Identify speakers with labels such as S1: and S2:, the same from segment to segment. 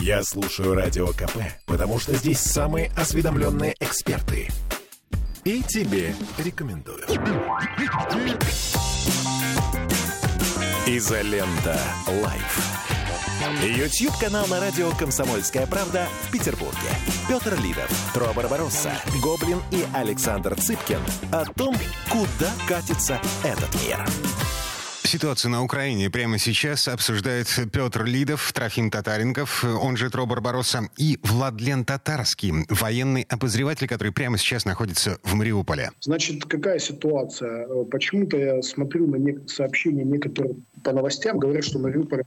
S1: Я слушаю Радио КП, потому что здесь самые осведомленные эксперты. И тебе рекомендую. Изолента. Live. YouTube-канал на радио «Комсомольская правда» в Петербурге. Петр Лидов, Тро Барбаросса, Гоблин и Александр Цыпкин о том, куда катится этот мир.
S2: Ситуацию на Украине прямо сейчас обсуждает Петр Лидов, Трофим Татаренков, он же Тро Барбаросса, и Владлен Татарский, военный обозреватель, который прямо сейчас находится в Мариуполе.
S3: Значит, какая ситуация? Почему-то я смотрю на сообщения некоторых по новостям говорят, что Мариуполь.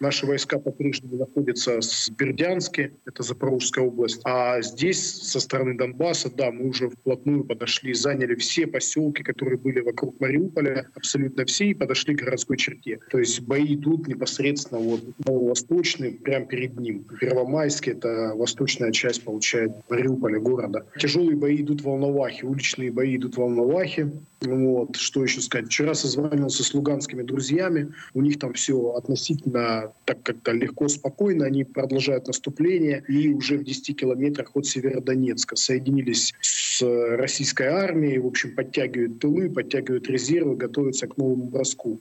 S3: Наши войска по-прежнему находятся в Бердянске, это Запорожская область. А здесь, со стороны Донбасса, да, мы уже вплотную подошли, заняли все поселки, которые были вокруг Мариуполя, абсолютно все, и подошли к городской черте. То есть бои идут непосредственно вот восточный, прямо перед ним. Первомайский — это восточная часть, получает Мариуполя, города. Тяжелые бои идут в Волновахе, уличные бои идут в Волновахе. Вот. Что еще сказать? Вчера созванивался с луганскими друзьями. У них там все относительно так как-то легко, спокойно. Они продолжают наступление и уже в 10 километрах от Северодонецка соединились с российской армией. В общем, подтягивают тылы, подтягивают резервы, готовятся к новому броску.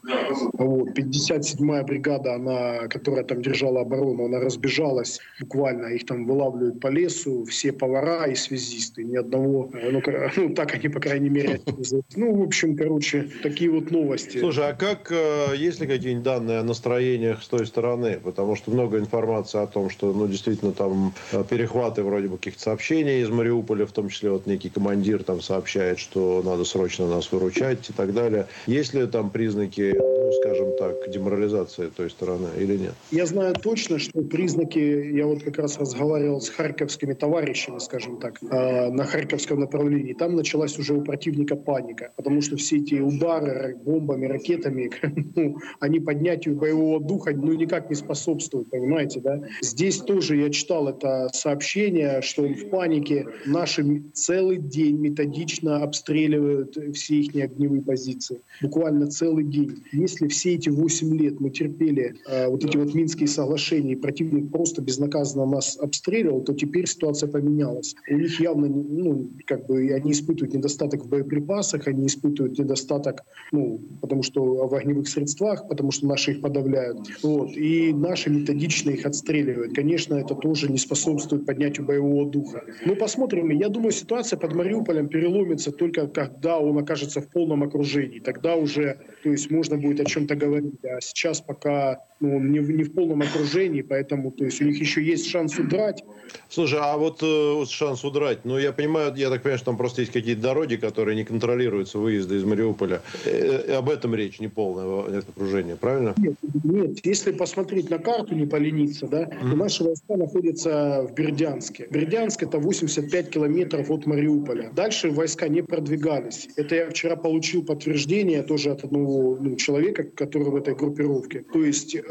S3: Вот. 57-я бригада, она, которая там держала оборону, она разбежалась буквально. Их там вылавливают по лесу, все повара и связисты. Ни одного, ну, ну так они, по крайней мере, ну, в общем, короче, такие вот новости.
S4: Слушай, а как, э, есть ли какие-нибудь данные о настроениях с той стороны? Потому что много информации о том, что, ну, действительно, там э, перехваты вроде бы каких-то сообщений из Мариуполя, в том числе вот некий командир там сообщает, что надо срочно нас выручать и так далее. Есть ли там признаки, скажем так, деморализации той стороны или нет?
S3: Я знаю точно, что признаки, я вот как раз разговаривал с харьковскими товарищами, скажем так, э, на харьковском направлении. Там началась уже у противника паника потому что все эти удары бомбами, ракетами, ну, они поднятию боевого духа ну, никак не способствуют, понимаете, да? Здесь тоже я читал это сообщение, что он в панике. Наши целый день методично обстреливают все их огневые позиции. Буквально целый день. Если все эти 8 лет мы терпели э, вот эти вот Минские соглашения, и противник просто безнаказанно нас обстреливал, то теперь ситуация поменялась. У них явно, ну, как бы, они испытывают недостаток в боеприпасах, они испытывают недостаток, ну, потому что в огневых средствах, потому что наши их подавляют. Вот. И наши методично их отстреливают. Конечно, это тоже не способствует поднятию боевого духа. Но посмотрим. Я думаю, ситуация под Мариуполем переломится только когда он окажется в полном окружении. Тогда уже, то есть можно будет о чем-то говорить. А сейчас пока ну, он не, в, не в полном окружении, поэтому то есть у них еще есть шанс удрать.
S4: Слушай, а вот э, шанс удрать, ну я понимаю, я так понимаю, что там просто есть какие-то дороги, которые не контролируются выезда из Мариуполя. Э, об этом речь, не полное окружение, правильно?
S3: Нет, нет, если посмотреть на карту, не полениться, да, mm-hmm. наши войска находятся в Бердянске. Бердянск это 85 километров от Мариуполя. Дальше войска не продвигались. Это я вчера получил подтверждение тоже от одного ну, человека, который в этой группировке. То есть Э,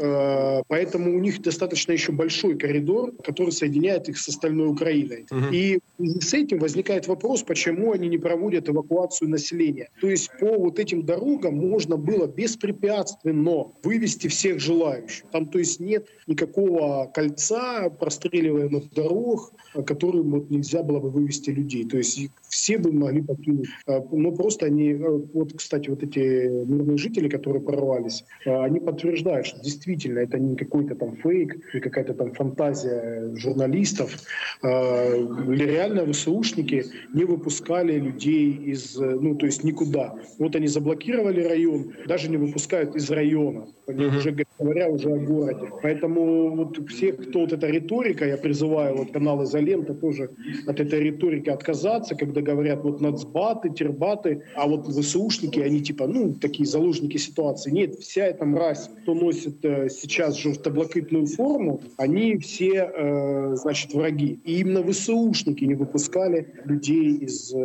S3: поэтому у них достаточно еще большой коридор, который соединяет их с остальной Украиной. Угу. И с этим возникает вопрос, почему они не проводят эвакуацию населения. То есть по вот этим дорогам можно было беспрепятственно вывести всех желающих. Там, то есть нет никакого кольца простреливаемых дорог, которым вот нельзя было бы вывести людей. То есть все бы могли покинуть. Э, но просто они, э, вот, кстати, вот эти мирные жители, которые порвались, они подтверждают, что действительно действительно это не какой-то там фейк, не какая-то там фантазия журналистов. Э, реально ВСУшники не выпускали людей из, ну то есть никуда. Вот они заблокировали район, даже не выпускают из района, uh-huh. уже говоря уже о городе. Поэтому вот все, кто вот эта риторика, я призываю вот канал «Изолента» тоже от этой риторики отказаться, когда говорят вот нацбаты, тербаты, а вот ВСУшники, они типа, ну, такие заложники ситуации. Нет, вся эта мразь, кто носит э, сейчас желтоблакитную форму, они все, э, значит, враги. И именно ВСУшники не выпускали людей из, э,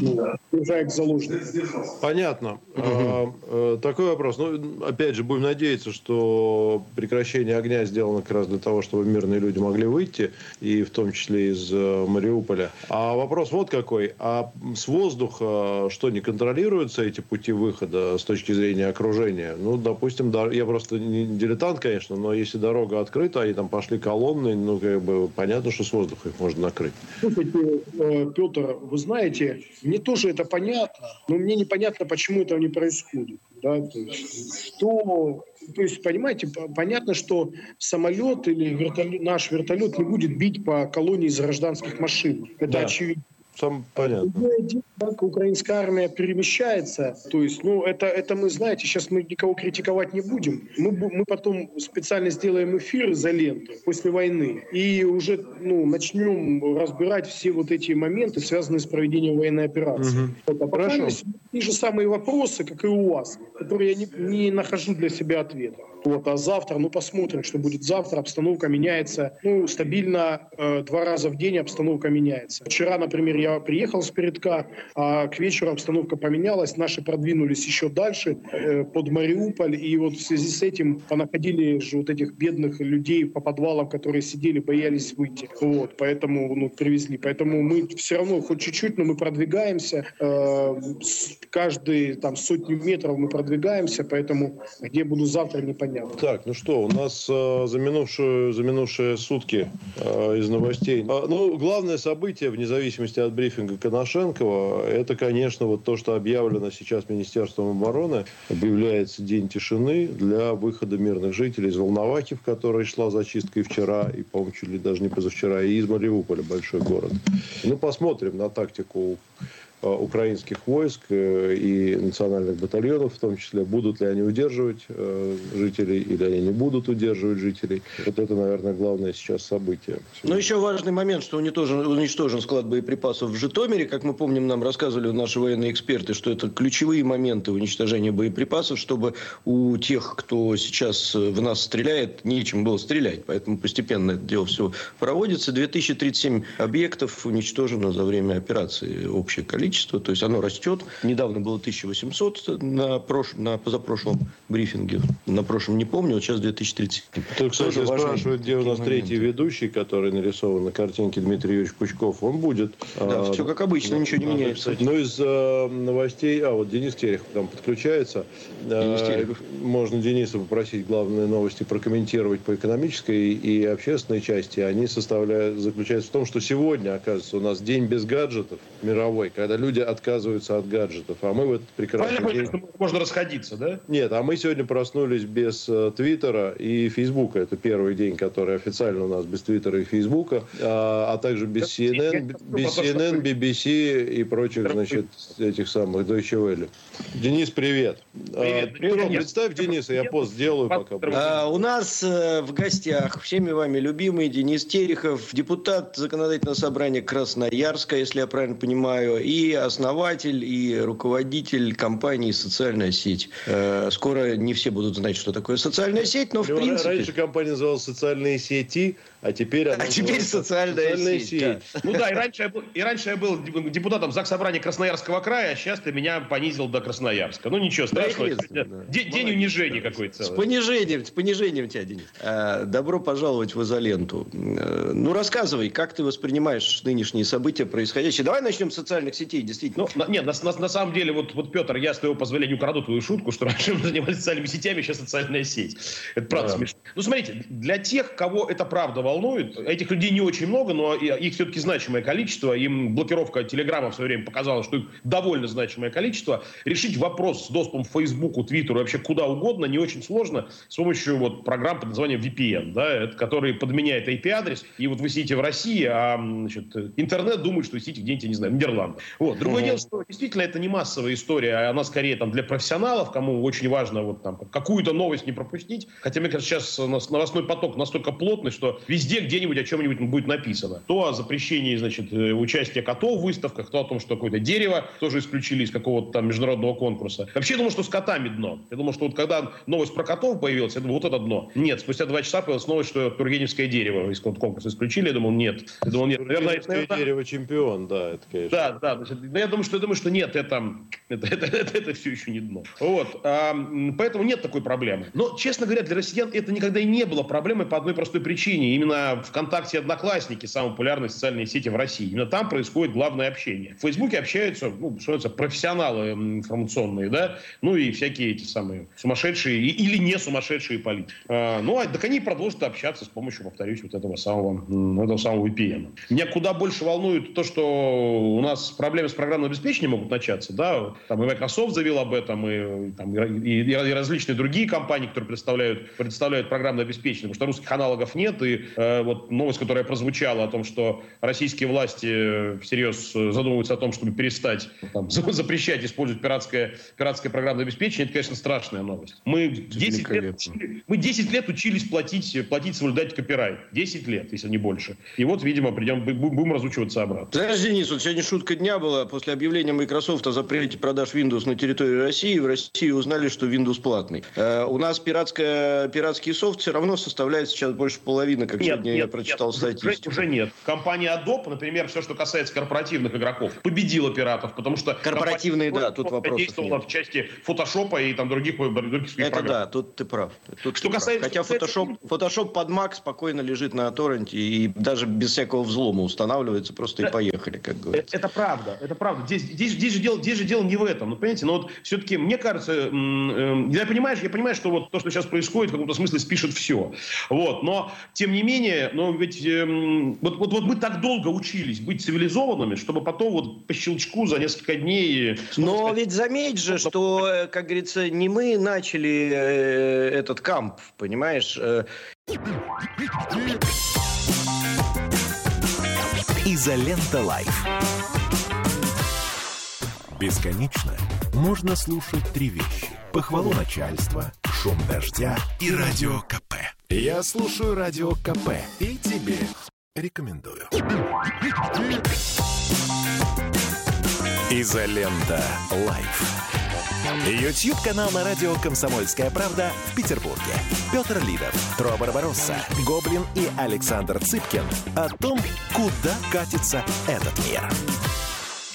S3: ну, держа заложников.
S4: Понятно. А, э, такой вопрос. Ну, опять же, будем надеяться, что прекращение огня сделано как раз для того, чтобы мирные люди могли выйти, и в том числе из э, Мариуполя. А вопрос вот какой. А с воздуха что, не контролируются эти пути выхода с точки зрения окружения? Ну, допустим, да, я просто не дилетант, конечно, но если дорога открыта, они там пошли колонны, ну, как бы понятно, что с воздуха их можно накрыть.
S3: Слушайте, э, Петр, вы знаете, мне тоже это понятно, но мне непонятно, почему этого не происходит. Да? То есть, что то есть, понимаете, понятно, что самолет или вертолет, наш вертолет не будет бить по колонии из гражданских машин. Это да. очевидно.
S4: Сам понятно.
S3: Как украинская армия перемещается, то есть, ну, это, это мы, знаете, сейчас мы никого критиковать не будем. Мы, мы потом специально сделаем эфир за ленту после войны и уже, ну, начнем разбирать все вот эти моменты, связанные с проведением военной операции. Угу. Вот, а Хорошо. те же самые вопросы, как и у вас, которые я не, не нахожу для себя ответа. Вот, а завтра, ну, посмотрим, что будет завтра. Обстановка меняется, ну, стабильно э, два раза в день обстановка меняется. Вчера, например, я приехал с передка, а к вечеру обстановка поменялась. Наши продвинулись еще дальше, э, под Мариуполь. И вот в связи с этим понаходили же вот этих бедных людей по подвалам, которые сидели, боялись выйти. Вот, поэтому, ну, привезли. Поэтому мы все равно, хоть чуть-чуть, но мы продвигаемся. Э, каждые там сотню метров мы продвигаемся, поэтому где буду завтра, непонятно
S4: понятно. Так, ну что, у нас э, за, минувшую, за минувшие сутки э, из новостей. Э, ну, главное событие, вне зависимости от брифинга Коношенкова, это, конечно, вот то, что объявлено сейчас Министерством обороны. Объявляется день тишины для выхода мирных жителей из Волновахи, в которой шла зачистка и вчера, и, по-моему, чуть ли даже не позавчера, и из Мариуполя, большой город. Ну, посмотрим на тактику украинских войск э, и национальных батальонов, в том числе, будут ли они удерживать э, жителей или они не будут удерживать жителей. Вот это, наверное, главное сейчас событие.
S5: Но еще важный момент, что уничтожен, уничтожен склад боеприпасов в Житомире. Как мы помним, нам рассказывали наши военные эксперты, что это ключевые моменты уничтожения боеприпасов, чтобы у тех, кто сейчас в нас стреляет, нечем было стрелять. Поэтому постепенно это дело все проводится. 2037 объектов уничтожено за время операции. Общее количество количество, то есть оно растет. Недавно было 1800 на, прош... на позапрошлом брифинге, на прошлом не помню, вот сейчас 2030.
S4: Только, кстати, спрашивают, где у нас моменты. третий ведущий, который нарисован на картинке Дмитрий Юрьевич Пучков. Он будет.
S5: Да, а, все как обычно, ничего не меняется.
S4: Ну, из а, новостей, а вот Денис Терехов там подключается. Денис а, Терехов. Можно Дениса попросить главные новости прокомментировать по экономической и общественной части. Они составляют, заключаются в том, что сегодня, оказывается, у нас день без гаджетов мировой, когда люди отказываются от гаджетов, а мы в этот прекрасный
S5: Правильно день... можно расходиться, да?
S4: Нет, а мы сегодня проснулись без э, Твиттера и Фейсбука. Это первый день, который официально у нас без Твиттера и Фейсбука, а, а также без CNN, без CNN, BBC и прочих, значит, этих самых Deutsche Welle. Денис, привет. Привет, а, привет представь Дениса, я пост сделаю пока.
S5: А, у нас э, в гостях всеми вами любимый Денис Терехов, депутат законодательного собрания Красноярска, если я правильно понимаю, и основатель, и руководитель компании «Социальная сеть». Э, скоро не все будут знать, что такое социальная сеть, но в принципе...
S4: Раньше компания называлась «Социальные сети», а теперь
S5: она... А теперь социальная, социальная сеть. сеть.
S6: Да. Ну да, и раньше, я был, и раньше я был депутатом ЗАГС Собрания Красноярского края, а сейчас ты меня понизил до Красноярска. Ну ничего страшного. Да, да. День унижения какой-то
S5: С понижением, с понижением тебя, Денис. А, добро пожаловать в изоленту. Э, ну рассказывай, как ты воспринимаешь нынешние события происходящие? Давай начнем с социальных сетей, действительно.
S6: Ну, на, нет, на, на, на самом деле, вот, вот, Петр, я с твоего позволения украду твою шутку, что раньше мы занимались социальными сетями, сейчас социальная сеть. Это правда да. смешно. Ну, смотрите, для тех, кого это правда волнует, этих людей не очень много, но их все-таки значимое количество. Им блокировка Телеграма в свое время показала, что их довольно значимое количество. Решить вопрос с доступом в Фейсбуку, Твиттеру, вообще куда угодно не очень сложно с помощью вот программ под названием VPN, да, который подменяет IP-адрес. И вот вы сидите в России, а значит, интернет думает, что вы сидите где-нибудь, не знаю, в Нидерландах. Вот. Другое угу. дело, что действительно это не массовая история, а она скорее там для профессионалов, кому очень важно вот там какую-то новость не пропустить. Хотя, мне кажется, сейчас новостной поток настолько плотный, что везде где-нибудь о чем-нибудь будет написано. То о запрещении, значит, э, участия котов в выставках, то о том, что какое-то дерево тоже исключили из какого-то там международного конкурса. Вообще, я думал, что с котами дно. Я думал, что вот когда новость про котов появилась, я думал, вот это дно. Нет, спустя два часа появилась новость, что Тургеневское дерево из конкурса исключили. Я думал, нет. Я думал, нет.
S4: Наверное, наверное, дерево чемпион, да, это, конечно.
S6: Да, да. Значит, Но я думаю, что, я думаю, что нет, это, это, это, это, это все еще не дно. Вот. А, поэтому нет такой проблемы. Но, честно говоря, для россиян это никогда и не было проблемой по одной простой причине. Именно ВКонтакте и Одноклассники, самые популярные социальные сети в России. Именно там происходит главное общение. В Фейсбуке общаются, ну, это, профессионалы информационные, да, ну и всякие эти самые сумасшедшие или не сумасшедшие политики. А, ну, а так они продолжат общаться с помощью, повторюсь, вот этого самого, этого самого VPN. Меня куда больше волнует то, что у нас проблемы с программным обеспечением могут начаться, да, там и Microsoft заявил об этом, и, там, и, и, и различные другие компании, которые представляют, представляют программное обеспечение, потому что русских аналогов нет, и вот новость, которая прозвучала о том, что российские власти всерьез задумываются о том, чтобы перестать там, запрещать использовать пиратское, пиратское программное обеспечение, это, конечно, страшная новость. Мы 10 лет, мы 10 лет учились платить, платить соблюдать копирайт. 10 лет, если не больше. И вот, видимо, придем, будем разучиваться обратно.
S5: Знаешь, Денис, вот сегодня шутка дня была. После объявления Microsoft о запрете продаж Windows на территории России, в России узнали, что Windows платный. Э, у нас пиратская, пиратский софт все равно составляет сейчас больше половины, как сегодня нет, я прочитал нет, статистику.
S6: Уже, уже нет. Компания Adobe, например, все, что касается корпоративных игроков, победила пиратов, потому что...
S5: Корпоративные, да, тут вопрос.
S6: действовала в части фотошопа и там других, других
S5: Это программ. да, тут ты прав. Тут что ты касается... Прав. Хотя Photoshop, Photoshop под Mac спокойно лежит на торренте и даже без всякого взлома устанавливается, просто да, и поехали, как говорится.
S6: Это, правда, это правда. Здесь, здесь, здесь, же дело, здесь же дело не в этом. Ну, понимаете, но вот все-таки, мне кажется, э, я, понимаю, я понимаю, что вот то, что сейчас происходит, в каком-то смысле спишет все. Вот, но, тем не менее, но ведь э, вот, вот, вот мы так долго учились быть цивилизованными, чтобы потом вот по щелчку за несколько дней...
S5: Но сказать, ведь заметь же, что, э, как говорится, не мы начали э, этот камп, понимаешь? Э,
S1: Изолента Live. Бесконечно можно слушать три вещи. Похвалу начальства, шум дождя и радио. Я слушаю радио КП и тебе рекомендую. Изолента Live. YouTube-канал на радио «Комсомольская правда» в Петербурге. Петр Лидов, Тро Барбаросса, Гоблин и Александр Цыпкин о том, куда катится этот мир.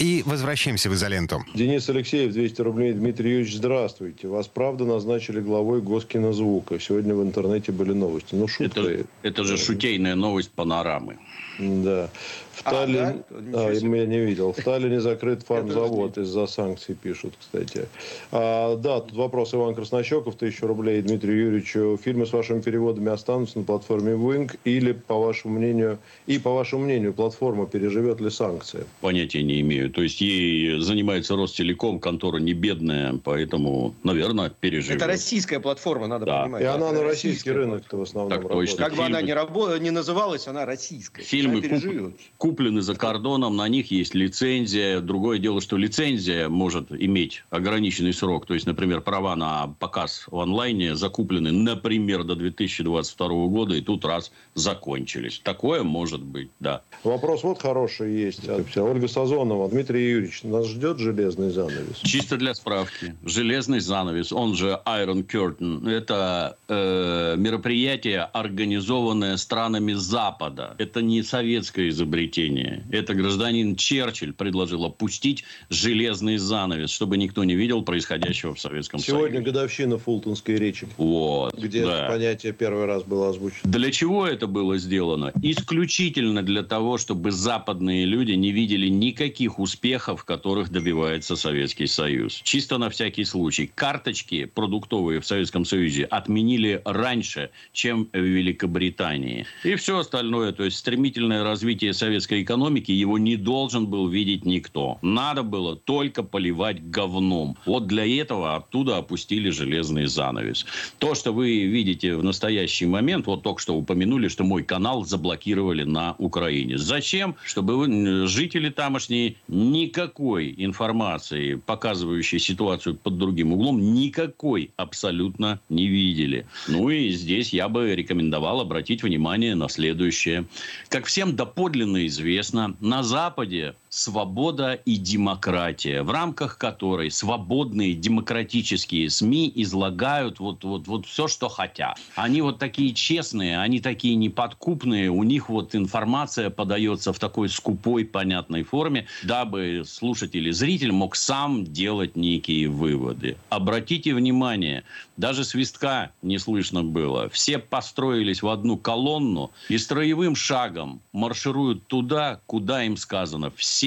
S2: И возвращаемся в изоленту.
S4: Денис Алексеев, 200 рублей. Дмитрий Юрьевич, здравствуйте. Вас, правда, назначили главой Госкинозвука. Сегодня в интернете были новости. Ну, шутка.
S7: Это, это же шутейная новость панорамы.
S4: Да. В а, да? а, я не видел. В Таллине закрыт фармзавод из-за санкций, пишут, кстати. А, да, тут вопрос Иван Краснощеков, тысячу рублей Дмитрию Юрьевичу. Фильмы с вашими переводами останутся на платформе Wing или, по вашему мнению, и по вашему мнению, платформа переживет ли санкции?
S7: Понятия не имею. То есть ей занимается Ростелеком, контора не бедная, поэтому, наверное, переживет.
S5: Это российская платформа, надо да. понимать.
S4: И она на российский рынок-то в основном так,
S5: работает. Точно. Как бы она ни, рабо... не называлась, она российская.
S7: Фильмы куп... куплены за кордоном, на них есть лицензия. Другое дело, что лицензия может иметь ограниченный срок. То есть, например, права на показ в онлайне закуплены, например, до 2022 года, и тут раз закончились. Такое может быть, да.
S4: Вопрос вот хороший есть. Ольга Сазонова, Дмитрий Юрьевич, нас ждет железный занавес?
S7: Чисто для справки. Железный занавес, он же Iron Curtain, это э, мероприятие, организованное странами Запада. Это не советское изобретение. Это гражданин Черчилль предложил опустить железный занавес, чтобы никто не видел происходящего в Советском
S4: Сегодня
S7: Союзе.
S4: Сегодня годовщина Фултонской речи.
S7: Вот.
S4: Где да. это понятие первый раз было озвучено.
S7: Для чего это было сделано? Исключительно для того, чтобы западные люди не видели никаких успехов, которых добивается Советский Союз. Чисто на всякий случай. Карточки продуктовые в Советском Союзе отменили раньше, чем в Великобритании. И все остальное, то есть стремительное развитие советской экономики, его не должен был видеть никто. Надо было только поливать говном. Вот для этого оттуда опустили железный занавес. То, что вы видите в настоящий момент, вот только что упомянули, что мой канал заблокировали на Украине. Зачем? Чтобы жители тамошние никакой информации, показывающей ситуацию под другим углом, никакой абсолютно не видели. Ну и здесь я бы рекомендовал обратить внимание на следующее. Как всем доподлинно известно, на Западе свобода и демократия, в рамках которой свободные демократические СМИ излагают вот, вот, вот все, что хотят. Они вот такие честные, они такие неподкупные, у них вот информация подается в такой скупой, понятной форме, дабы слушатель или зритель мог сам делать некие выводы. Обратите внимание, даже свистка не слышно было. Все построились в одну колонну и строевым шагом маршируют туда, куда им сказано. Все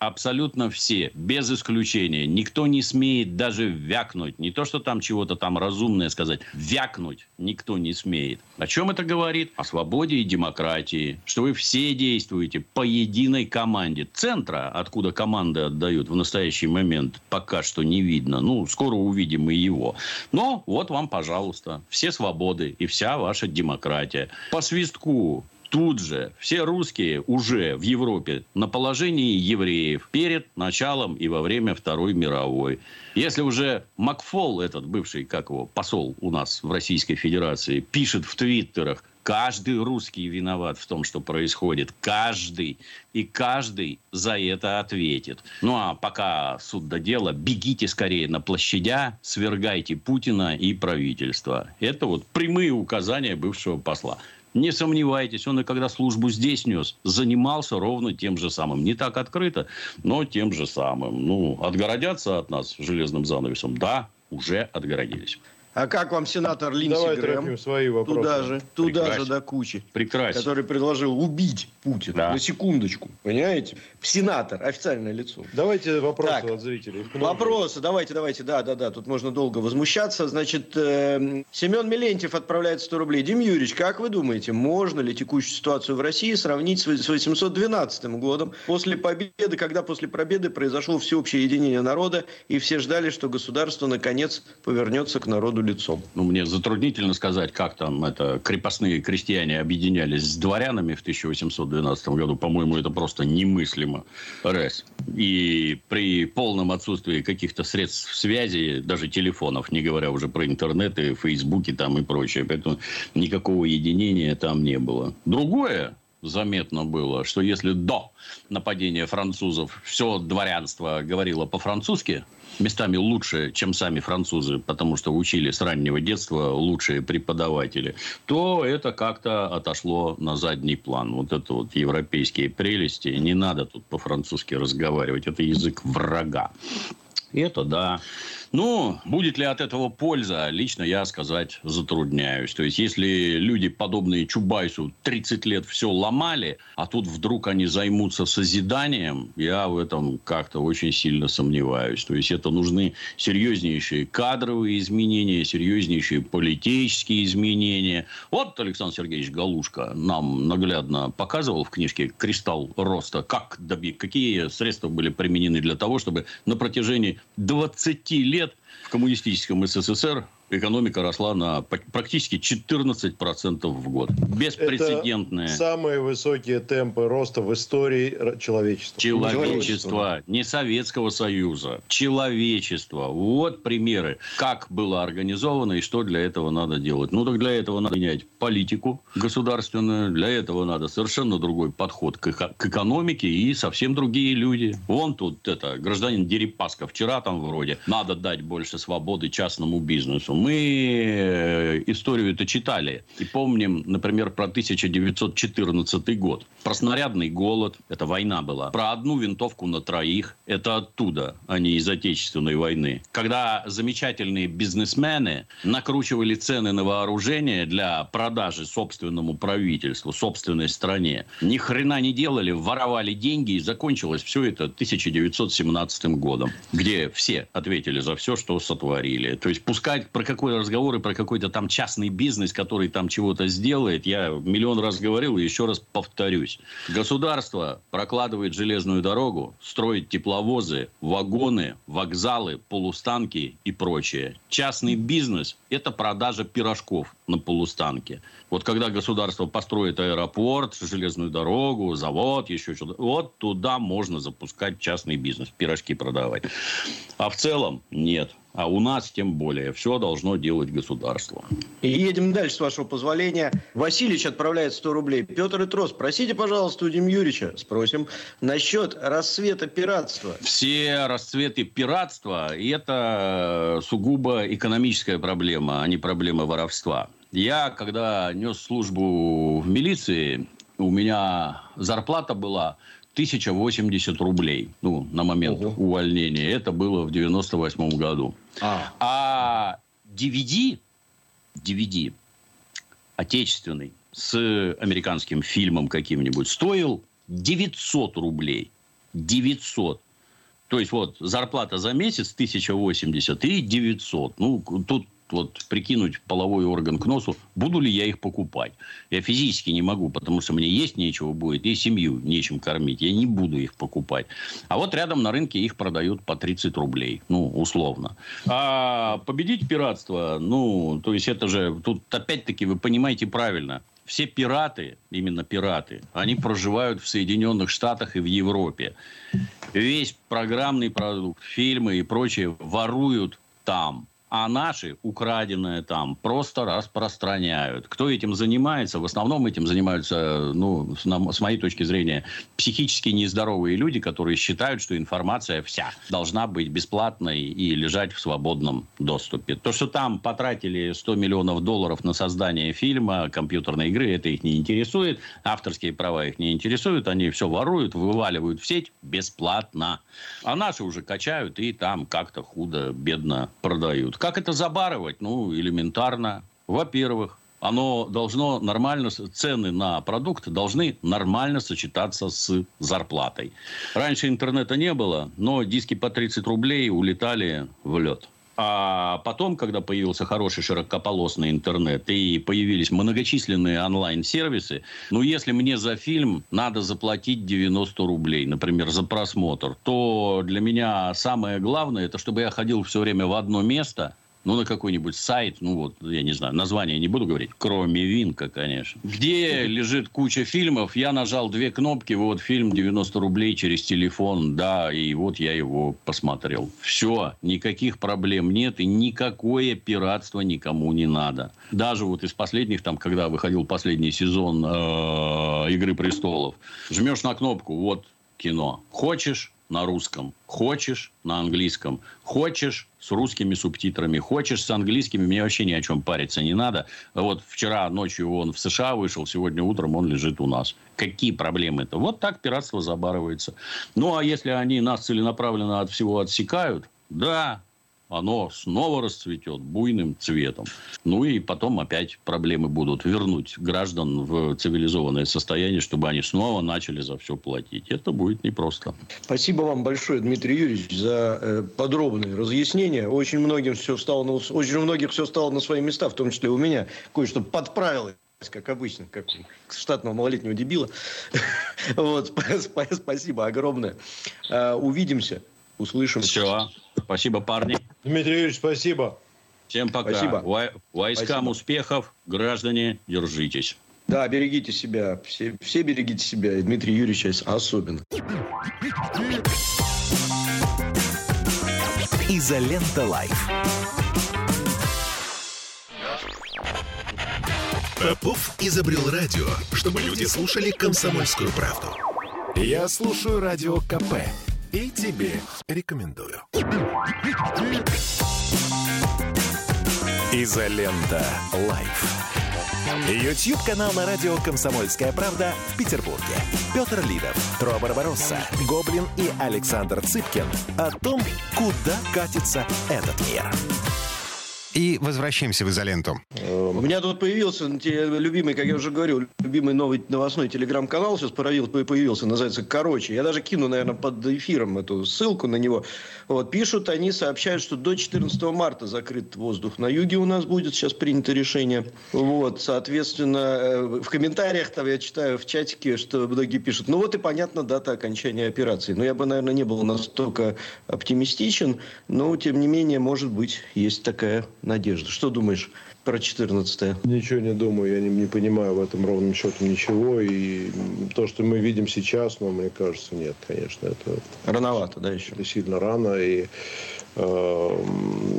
S7: абсолютно все, без исключения. Никто не смеет даже вякнуть. Не то, что там чего-то там разумное сказать. Вякнуть никто не смеет. О чем это говорит? О свободе и демократии. Что вы все действуете по единой команде. Центра, откуда команды отдают в настоящий момент, пока что не видно. Ну, скоро увидим и его. Но вот вам, пожалуйста, все свободы и вся ваша демократия. По свистку тут же все русские уже в Европе на положении евреев перед началом и во время Второй мировой. Если уже Макфол, этот бывший, как его, посол у нас в Российской Федерации, пишет в твиттерах, Каждый русский виноват в том, что происходит. Каждый. И каждый за это ответит. Ну, а пока суд до дела, бегите скорее на площадя, свергайте Путина и правительство. Это вот прямые указания бывшего посла. Не сомневайтесь, он и когда службу здесь нес, занимался ровно тем же самым. Не так открыто, но тем же самым. Ну, отгородятся от нас железным занавесом? Да, уже отгородились.
S5: А как вам сенатор Линдси
S4: Давай
S5: Грэм?
S4: свои вопросы.
S5: Туда же, туда
S7: Прекрасен.
S5: же до кучи.
S7: Прекрасно.
S5: Который предложил убить Путина.
S7: Да.
S5: На секундочку. Понимаете? Сенатор, официальное лицо.
S4: Давайте вопросы
S5: Так,
S4: от зрителей.
S5: Вопросы, давайте, давайте, да, да, да, тут можно долго возмущаться. Значит, э, Семен Милентьев отправляет 100 рублей. Дим Юрьевич, как вы думаете, можно ли текущую ситуацию в России сравнить с 812 годом, после победы, когда после победы произошло всеобщее единение народа, и все ждали, что государство наконец повернется к народу лицом?
S7: Ну, мне затруднительно сказать, как там это крепостные крестьяне объединялись с дворянами в 1812 году. По-моему, это просто немыслимо. Раз. И при полном отсутствии каких-то средств связи, даже телефонов, не говоря уже про интернет и фейсбуки там и прочее. Поэтому никакого единения там не было. Другое, заметно было, что если до нападения французов все дворянство говорило по-французски, местами лучше, чем сами французы, потому что учили с раннего детства лучшие преподаватели, то это как-то отошло на задний план. Вот это вот европейские прелести. Не надо тут по-французски разговаривать. Это язык врага. Это да. Ну, будет ли от этого польза, лично я сказать затрудняюсь. То есть, если люди, подобные Чубайсу, 30 лет все ломали, а тут вдруг они займутся созиданием, я в этом как-то очень сильно сомневаюсь. То есть, это нужны серьезнейшие кадровые изменения, серьезнейшие политические изменения. Вот Александр Сергеевич Галушка нам наглядно показывал в книжке «Кристалл роста», как доби... какие средства были применены для того, чтобы на протяжении 20 лет коммунистическом СССР экономика росла на практически 14% в год. Беспрецедентная.
S4: Это самые высокие темпы роста в истории человечества.
S7: Человечества. Не Советского Союза. Человечества. Вот примеры. Как было организовано и что для этого надо делать. Ну, так для этого надо менять политику государственную. Для этого надо совершенно другой подход к, эко- к экономике и совсем другие люди. Вон тут это, гражданин Дерипаска вчера там вроде. Надо дать больше свободы частному бизнесу. Мы э, историю это читали. И помним, например, про 1914 год. Про снарядный голод. Это война была. Про одну винтовку на троих. Это оттуда, а не из Отечественной войны. Когда замечательные бизнесмены накручивали цены на вооружение для продажи собственному правительству, собственной стране. Ни хрена не делали, воровали деньги. И закончилось все это 1917 годом. Где все ответили за все, что сотворили. То есть, пускать про какой разговоры про какой-то там частный бизнес, который там чего-то сделает, я миллион раз говорил и еще раз повторюсь. Государство прокладывает железную дорогу, строит тепловозы, вагоны, вокзалы, полустанки и прочее. Частный бизнес – это продажа пирожков на полустанке. Вот когда государство построит аэропорт, железную дорогу, завод, еще что-то, вот туда можно запускать частный бизнес, пирожки продавать. А в целом нет. А у нас тем более. Все должно делать государство.
S5: И едем дальше, с вашего позволения. Васильевич отправляет 100 рублей. Петр и Трос, просите, пожалуйста, у Дим Юрьевича, спросим, насчет расцвета пиратства.
S7: Все расцветы пиратства – это сугубо экономическая проблема, а не проблема воровства. Я, когда нес службу в милиции, у меня зарплата была 1080 рублей. Ну, на момент Ого. увольнения. Это было в 98 году. А, а DVD, DVD отечественный с американским фильмом каким-нибудь стоил 900 рублей. 900. То есть, вот, зарплата за месяц 1080 и 900. Ну, тут вот прикинуть половой орган к носу, буду ли я их покупать. Я физически не могу, потому что мне есть нечего будет, и семью нечем кормить. Я не буду их покупать. А вот рядом на рынке их продают по 30 рублей, ну, условно. А победить пиратство, ну, то есть это же, тут опять-таки вы понимаете правильно, все пираты, именно пираты, они проживают в Соединенных Штатах и в Европе. Весь программный продукт, фильмы и прочее воруют там а наши, украденные там, просто распространяют. Кто этим занимается? В основном этим занимаются, ну, с моей точки зрения, психически нездоровые люди, которые считают, что информация вся должна быть бесплатной и лежать в свободном доступе. То, что там потратили 100 миллионов долларов на создание фильма, компьютерной игры, это их не интересует. Авторские права их не интересуют. Они все воруют, вываливают в сеть бесплатно. А наши уже качают и там как-то худо-бедно продают. Как это забарывать? Ну, элементарно. Во-первых, оно должно нормально, цены на продукты должны нормально сочетаться с зарплатой. Раньше интернета не было, но диски по 30 рублей улетали в лед. А потом, когда появился хороший широкополосный интернет и появились многочисленные онлайн-сервисы, ну, если мне за фильм надо заплатить 90 рублей, например, за просмотр, то для меня самое главное, это чтобы я ходил все время в одно место, ну, на какой-нибудь сайт, ну, вот, я не знаю, название не буду говорить, кроме Винка, конечно, где лежит куча фильмов, я нажал две кнопки, вот фильм 90 рублей через телефон, да, и вот я его посмотрел. Все, никаких проблем нет, и никакое пиратство никому не надо. Даже вот из последних, там, когда выходил последний сезон э, «Игры престолов», жмешь на кнопку, вот кино. Хочешь на русском, хочешь на английском, хочешь с русскими субтитрами, хочешь с английскими, мне вообще ни о чем париться не надо. Вот вчера ночью он в США вышел, сегодня утром он лежит у нас. Какие проблемы это? Вот так пиратство забарывается. Ну, а если они нас целенаправленно от всего отсекают, да, оно снова расцветет буйным цветом. Ну и потом опять проблемы будут вернуть граждан в цивилизованное состояние, чтобы они снова начали за все платить. Это будет непросто.
S5: Спасибо вам большое, Дмитрий Юрьевич, за э, подробные разъяснения. Очень многим все встало на, очень многих все стало на свои места, в том числе у меня. Кое-что подправилось как обычно, как штатного малолетнего дебила. Вот, спасибо огромное. Э, увидимся, услышим.
S7: Все, спасибо, парни.
S4: Дмитрий Юрьевич, спасибо.
S7: Всем пока. Спасибо. Войскам спасибо. успехов. Граждане, держитесь.
S5: Да, берегите себя. Все, все берегите себя. И Дмитрий Юрьевич особенно.
S1: Изолента Live. Попов изобрел радио, чтобы люди слушали комсомольскую правду. Я слушаю радио КП и тебе рекомендую. Изолента. Live. YouTube-канал на радио «Комсомольская правда» в Петербурге. Петр Лидов, Тро Барбаросса, Гоблин и Александр Цыпкин о том, куда катится этот мир.
S2: И возвращаемся в изоленту.
S5: У меня тут появился любимый, как я уже говорил, любимый новый новостной телеграм-канал сейчас появился, называется «Короче». Я даже кину, наверное, под эфиром эту ссылку на него. Вот, пишут, они сообщают, что до 14 марта закрыт воздух на юге у нас будет, сейчас принято решение. Вот, соответственно, э, в комментариях там я читаю в чатике, что многие пишут, ну вот и понятно дата окончания операции. Но я бы, наверное, не был настолько оптимистичен, но, тем не менее, может быть, есть такая надежда. Что думаешь про 14-е?
S4: Ничего не думаю, я не, не понимаю в этом ровным счетом ничего. И то, что мы видим сейчас, ну, мне кажется, нет, конечно. Это,
S5: Рановато, да, еще?
S4: Это сильно рано. И э,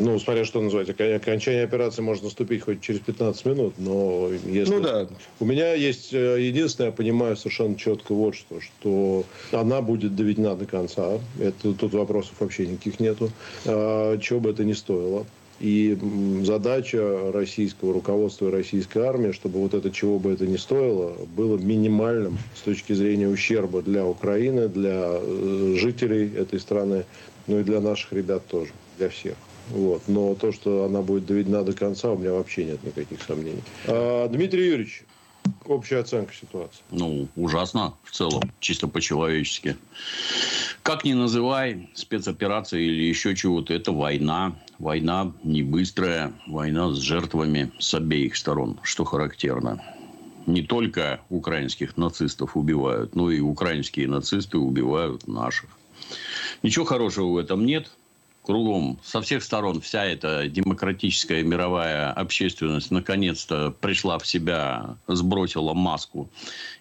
S4: ну, смотря что называется, окончание операции может наступить хоть через 15 минут, но если...
S5: Ну да.
S4: У меня есть э, единственное, я понимаю совершенно четко вот что, что она будет доведена до конца. Это, тут вопросов вообще никаких нету. А, чего бы это ни стоило. И задача российского руководства и российской армии, чтобы вот это, чего бы это ни стоило, было минимальным с точки зрения ущерба для Украины, для э, жителей этой страны, ну и для наших ребят тоже, для всех. Вот. Но то, что она будет доведена до конца, у меня вообще нет никаких сомнений. А, Дмитрий Юрьевич, общая оценка ситуации?
S7: Ну, ужасно в целом, чисто по-человечески. Как ни называй, спецоперация или еще чего-то, это война. Война не быстрая, война с жертвами с обеих сторон, что характерно. Не только украинских нацистов убивают, но и украинские нацисты убивают наших. Ничего хорошего в этом нет кругом, со всех сторон вся эта демократическая мировая общественность наконец-то пришла в себя, сбросила маску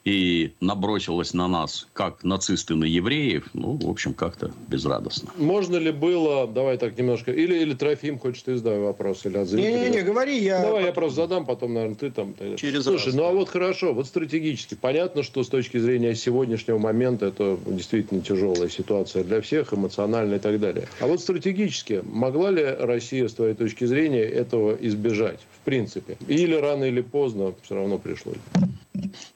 S7: и набросилась на нас, как нацисты на евреев, ну, в общем, как-то безрадостно.
S4: Можно ли было, давай так немножко, или, или Трофим, хочешь ты задавай вопрос, или от
S5: Не-не-не, говори, я...
S4: Давай я просто задам, потом, наверное, ты там.
S5: Через
S4: Слушай,
S5: раз.
S4: ну а вот хорошо, вот стратегически. Понятно, что с точки зрения сегодняшнего момента это действительно тяжелая ситуация для всех, эмоционально и так далее. А вот стратегически, могла ли Россия, с твоей точки зрения, этого избежать? В принципе. Или рано, или поздно все равно пришлось.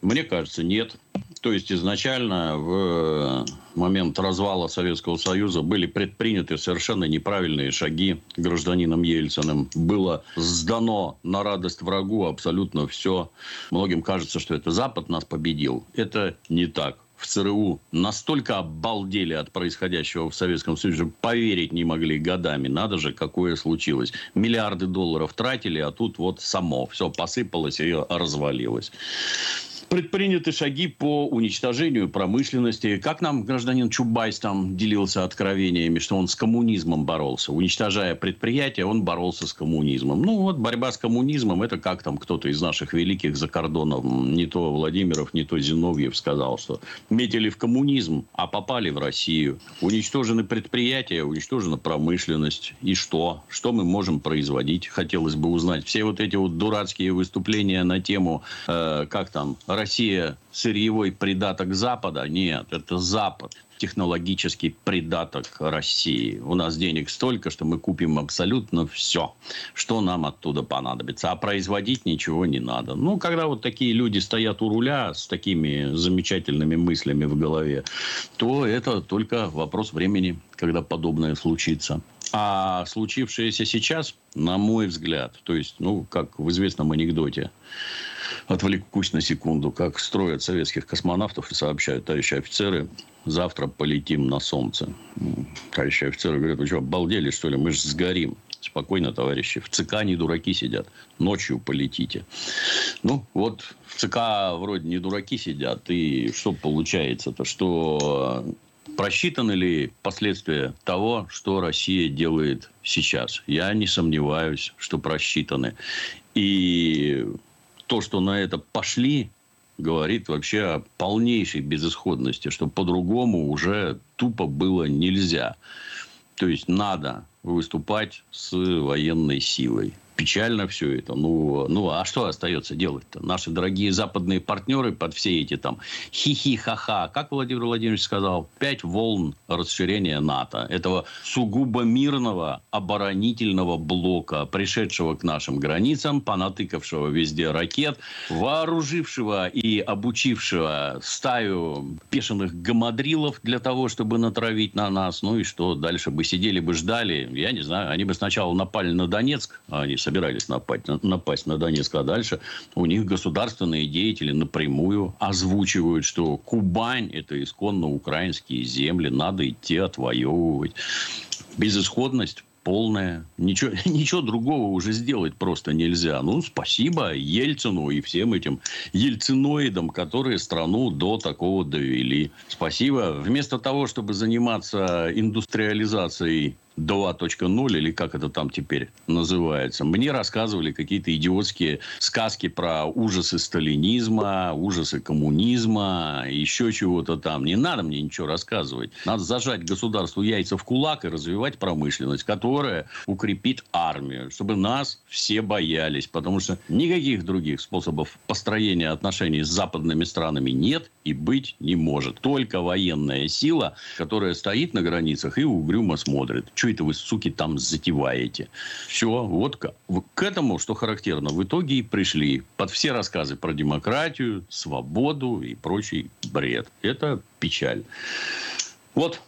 S7: Мне кажется, нет. То есть изначально в момент развала Советского Союза были предприняты совершенно неправильные шаги гражданином Ельциным. Было сдано на радость врагу абсолютно все. Многим кажется, что это Запад нас победил. Это не так в ЦРУ настолько обалдели от происходящего в Советском Союзе, поверить не могли годами. Надо же, какое случилось. Миллиарды долларов тратили, а тут вот само все посыпалось и развалилось предприняты шаги по уничтожению промышленности. Как нам гражданин Чубайс там делился откровениями, что он с коммунизмом боролся. Уничтожая предприятия, он боролся с коммунизмом. Ну, вот борьба с коммунизмом, это как там кто-то из наших великих за кордоном, не то Владимиров, не то Зиновьев сказал, что метили в коммунизм, а попали в Россию. Уничтожены предприятия, уничтожена промышленность. И что? Что мы можем производить? Хотелось бы узнать. Все вот эти вот дурацкие выступления на тему, э, как там, Россия сырьевой придаток Запада? Нет, это Запад технологический придаток России. У нас денег столько, что мы купим абсолютно все, что нам оттуда понадобится. А производить ничего не надо. Ну, когда вот такие люди стоят у руля с такими замечательными мыслями в голове, то это только вопрос времени, когда подобное случится. А случившееся сейчас, на мой взгляд, то есть, ну, как в известном анекдоте, отвлекусь на секунду, как строят советских космонавтов и сообщают товарищи офицеры, завтра полетим на Солнце. Товарищи офицеры говорят, вы что, обалдели, что ли? Мы же сгорим. Спокойно, товарищи. В ЦК не дураки сидят. Ночью полетите. Ну, вот в ЦК вроде не дураки сидят. И что получается-то? Что просчитаны ли последствия того, что Россия делает сейчас? Я не сомневаюсь, что просчитаны. И то, что на это пошли, говорит вообще о полнейшей безысходности, что по-другому уже тупо было нельзя. То есть надо выступать с военной силой печально все это. Ну, ну а что остается делать-то? Наши дорогие западные партнеры под все эти там хихи-ха-ха, как Владимир Владимирович сказал, пять волн расширения НАТО. Этого сугубо мирного оборонительного блока, пришедшего к нашим границам, понатыкавшего везде ракет, вооружившего и обучившего стаю пешеных гамадрилов для того, чтобы натравить на нас. Ну и что дальше бы сидели бы ждали? Я не знаю. Они бы сначала напали на Донецк, а они собирались напасть, напасть на Донецк, а дальше у них государственные деятели напрямую озвучивают, что Кубань – это исконно украинские земли, надо идти отвоевывать. Безысходность полная. Ничего, ничего другого уже сделать просто нельзя. Ну, спасибо Ельцину и всем этим ельциноидам, которые страну до такого довели. Спасибо. Вместо того, чтобы заниматься индустриализацией 2.0 или как это там теперь называется. Мне рассказывали какие-то идиотские сказки про ужасы сталинизма, ужасы коммунизма, еще чего-то там. Не надо мне ничего рассказывать. Надо зажать государству яйца в кулак и развивать промышленность, которая укрепит армию, чтобы нас все боялись. Потому что никаких других способов построения отношений с западными странами нет и быть не может. Только военная сила, которая стоит на границах и угрюмо смотрит. Что это вы, суки, там затеваете? Все, вот к, к этому, что характерно, в итоге и пришли под все рассказы про демократию, свободу и прочий бред. Это печаль. Вот.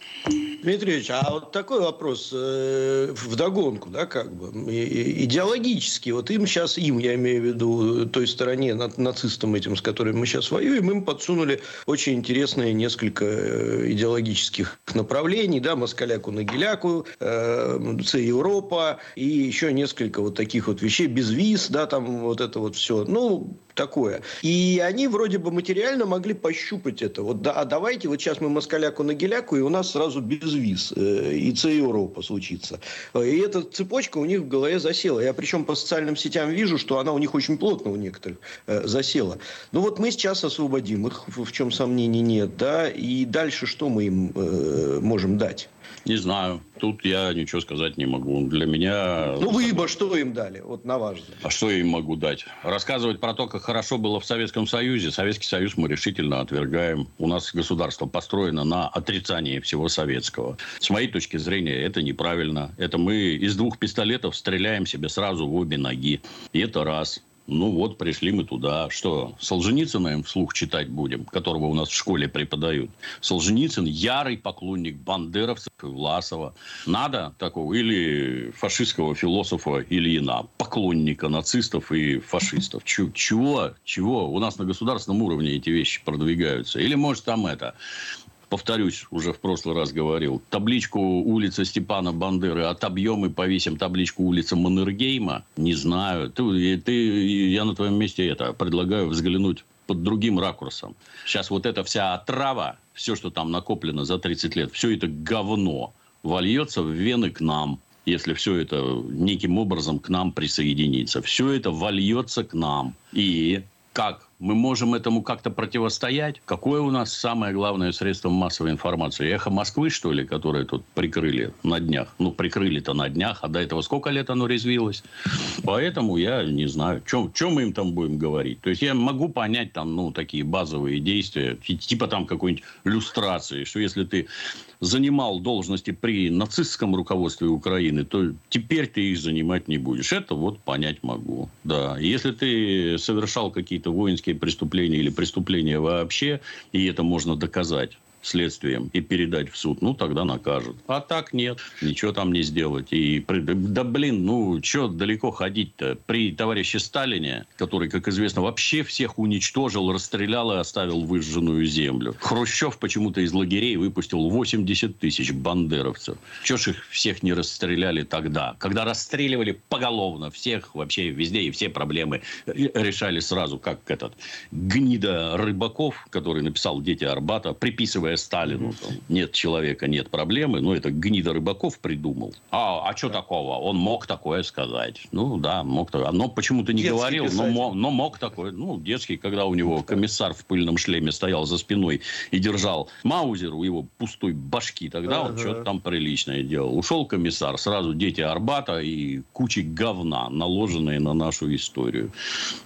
S5: Дмитрий Ильич, а вот такой вопрос э, вдогонку, да, как бы, идеологически, вот им сейчас, им, я имею в виду, той стороне, нацистам этим, с которыми мы сейчас воюем, им подсунули очень интересные несколько э, идеологических направлений, да, Москаляку на Геляку, э, С Европа и еще несколько вот таких вот вещей, без виз, да, там вот это вот все. Ну, такое. И они вроде бы материально могли пощупать это. Вот, да, а давайте вот сейчас мы москаляку на геляку, и у нас сразу без виз. Э, и С Европа случится. И эта цепочка у них в голове засела. Я причем по социальным сетям вижу, что она у них очень плотно у некоторых э, засела. Ну вот мы сейчас освободим их, в чем сомнений нет. Да? И дальше что мы им э, можем дать?
S7: Не знаю. Тут я ничего сказать не могу. Для меня...
S5: Ну, вы бы что им дали, вот на ваш взгляд?
S7: А что я им могу дать? Рассказывать про то, как хорошо было в Советском Союзе. Советский Союз мы решительно отвергаем. У нас государство построено на отрицании всего советского. С моей точки зрения, это неправильно. Это мы из двух пистолетов стреляем себе сразу в обе ноги. И это раз. Ну вот, пришли мы туда. Что, Солженицына им вслух читать будем, которого у нас в школе преподают? Солженицын ярый поклонник бандеровцев и Власова. Надо такого? Или фашистского философа Ильина, поклонника нацистов и фашистов. Чего? Чего? У нас на государственном уровне эти вещи продвигаются. Или, может, там это повторюсь, уже в прошлый раз говорил, табличку улицы Степана Бандеры отобьем и повесим табличку улицы Маннергейма, не знаю. Ты, ты, я на твоем месте это предлагаю взглянуть под другим ракурсом. Сейчас вот эта вся отрава, все, что там накоплено за 30 лет, все это говно вольется в вены к нам если все это неким образом к нам присоединится. Все это вольется к нам. И как мы можем этому как-то противостоять. Какое у нас самое главное средство массовой информации? Эхо Москвы, что ли, которое тут прикрыли на днях? Ну, прикрыли-то на днях, а до этого сколько лет оно резвилось? Поэтому я не знаю, чем мы им там будем говорить. То есть, я могу понять там, ну, такие базовые действия, типа там какой-нибудь люстрации, что если ты занимал должности при нацистском руководстве Украины, то теперь ты их занимать не будешь. Это вот понять могу. Да. Если ты совершал какие-то воинские политические преступления или преступления вообще, и это можно доказать следствием и передать в суд, ну, тогда накажут. А так нет, ничего там не сделать. И, да, блин, ну, что далеко ходить-то? При товарище Сталине, который, как известно, вообще всех уничтожил, расстрелял и оставил выжженную землю. Хрущев почему-то из лагерей выпустил 80 тысяч бандеровцев. Чего ж их всех не расстреляли тогда? Когда расстреливали поголовно всех, вообще везде, и все проблемы решали сразу, как этот гнида Рыбаков, который написал «Дети Арбата», приписывая Сталину. Там, нет человека, нет проблемы. Ну, это гнида Рыбаков придумал. А, а что такого? Он мог такое сказать. Ну, да, мог такое. Но почему-то не детский говорил, но, но мог такое. Ну, детский, когда у него комиссар в пыльном шлеме стоял за спиной и держал маузер у его пустой башки, тогда ага. он что-то там приличное делал. Ушел комиссар, сразу дети Арбата и кучи говна, наложенные на нашу историю.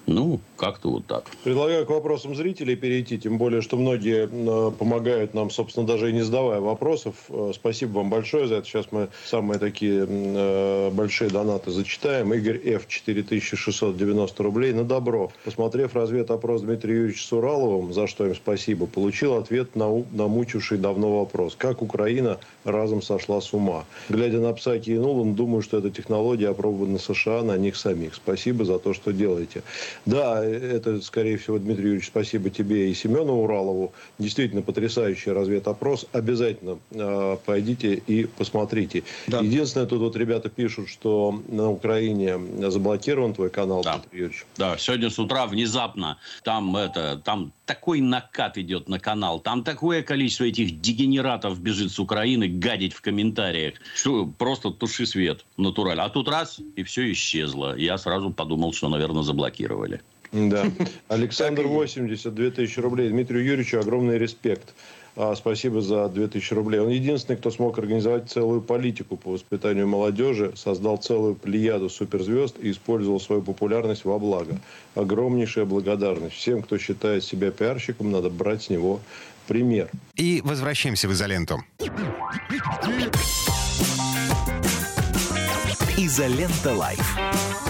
S7: Ну, как-то вот так.
S4: Предлагаю к вопросам зрителей перейти, тем более, что многие э, помогают нам, собственно, даже и не задавая вопросов. Э, спасибо вам большое за это. Сейчас мы самые такие э, большие донаты зачитаем. Игорь Ф. 4690 рублей на добро. Посмотрев разведопрос Дмитрия Юрьевича с за что им спасибо, получил ответ на, на мучивший давно вопрос. Как Украина разом сошла с ума? Глядя на Псаки и Нулан, думаю, что эта технология опробована США на них самих. Спасибо за то, что делаете. Да, это, скорее всего, Дмитрий Юрьевич, спасибо тебе и Семену Уралову. Действительно потрясающий настоящий разведопрос. Обязательно э, пойдите и посмотрите. Да. Единственное, тут вот ребята пишут, что на Украине заблокирован твой канал,
S7: да. Дмитрий Юрьевич. Да, сегодня с утра внезапно там это, там такой накат идет на канал, там такое количество этих дегенератов бежит с Украины гадить в комментариях, что просто туши свет натурально. А тут раз, и все исчезло. Я сразу подумал, что, наверное, заблокировали.
S4: Да. Александр 80, 2000 рублей. Дмитрию Юрьевичу огромный респект. А, спасибо за 2000 рублей. Он единственный, кто смог организовать целую политику по воспитанию молодежи, создал целую плеяду суперзвезд и использовал свою популярность во благо. Огромнейшая благодарность. Всем, кто считает себя пиарщиком, надо брать с него пример.
S2: И возвращаемся в изоленту.
S1: Изолента Live.